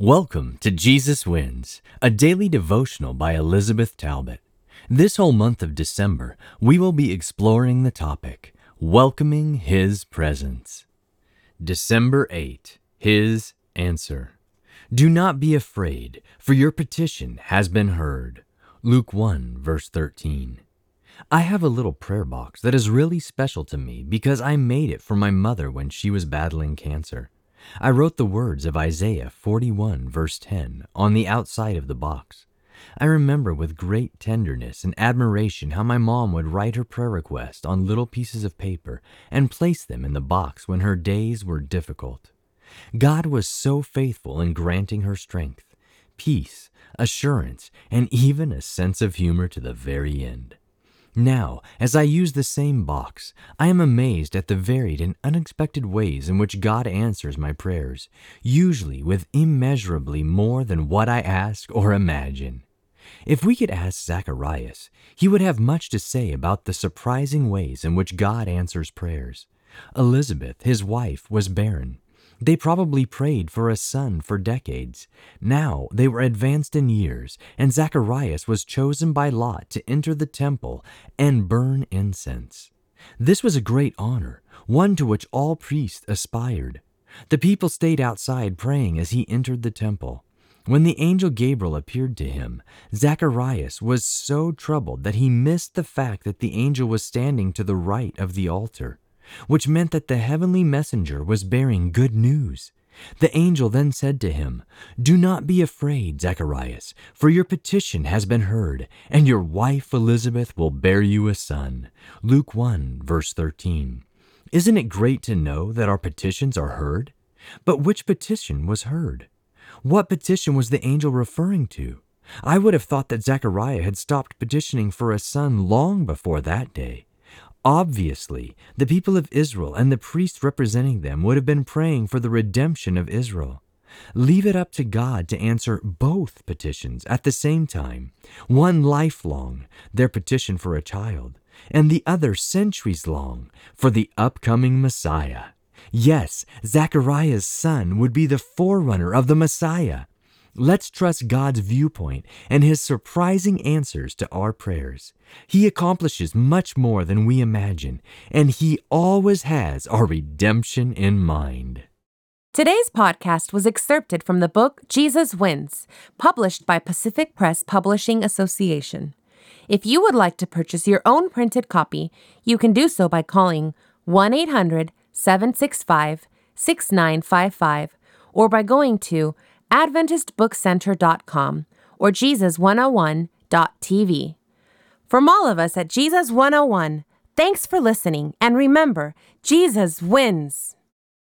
Welcome to Jesus Wins, a daily devotional by Elizabeth Talbot. This whole month of December, we will be exploring the topic Welcoming His Presence. December 8 His Answer. Do not be afraid, for your petition has been heard. Luke 1, verse 13. I have a little prayer box that is really special to me because I made it for my mother when she was battling cancer. I wrote the words of Isaiah 41, verse 10, on the outside of the box. I remember with great tenderness and admiration how my mom would write her prayer request on little pieces of paper and place them in the box when her days were difficult. God was so faithful in granting her strength, peace, assurance, and even a sense of humor to the very end. Now, as I use the same box, I am amazed at the varied and unexpected ways in which God answers my prayers, usually with immeasurably more than what I ask or imagine. If we could ask Zacharias, he would have much to say about the surprising ways in which God answers prayers. Elizabeth, his wife, was barren. They probably prayed for a son for decades. Now they were advanced in years, and Zacharias was chosen by Lot to enter the temple and burn incense. This was a great honor, one to which all priests aspired. The people stayed outside praying as he entered the temple. When the angel Gabriel appeared to him, Zacharias was so troubled that he missed the fact that the angel was standing to the right of the altar which meant that the heavenly messenger was bearing good news. The angel then said to him, Do not be afraid, Zacharias, for your petition has been heard, and your wife Elizabeth will bear you a son. Luke 1, verse 13. Isn't it great to know that our petitions are heard? But which petition was heard? What petition was the angel referring to? I would have thought that Zechariah had stopped petitioning for a son long before that day. Obviously, the people of Israel and the priests representing them would have been praying for the redemption of Israel. Leave it up to God to answer both petitions at the same time, one lifelong, their petition for a child, and the other centuries long for the upcoming Messiah. Yes, Zechariah's son would be the forerunner of the Messiah. Let's trust God's viewpoint and His surprising answers to our prayers. He accomplishes much more than we imagine, and He always has our redemption in mind. Today's podcast was excerpted from the book Jesus Wins, published by Pacific Press Publishing Association. If you would like to purchase your own printed copy, you can do so by calling 1 800 765 6955 or by going to AdventistBookCenter.com or Jesus101.tv. From all of us at Jesus 101, thanks for listening, and remember, Jesus wins.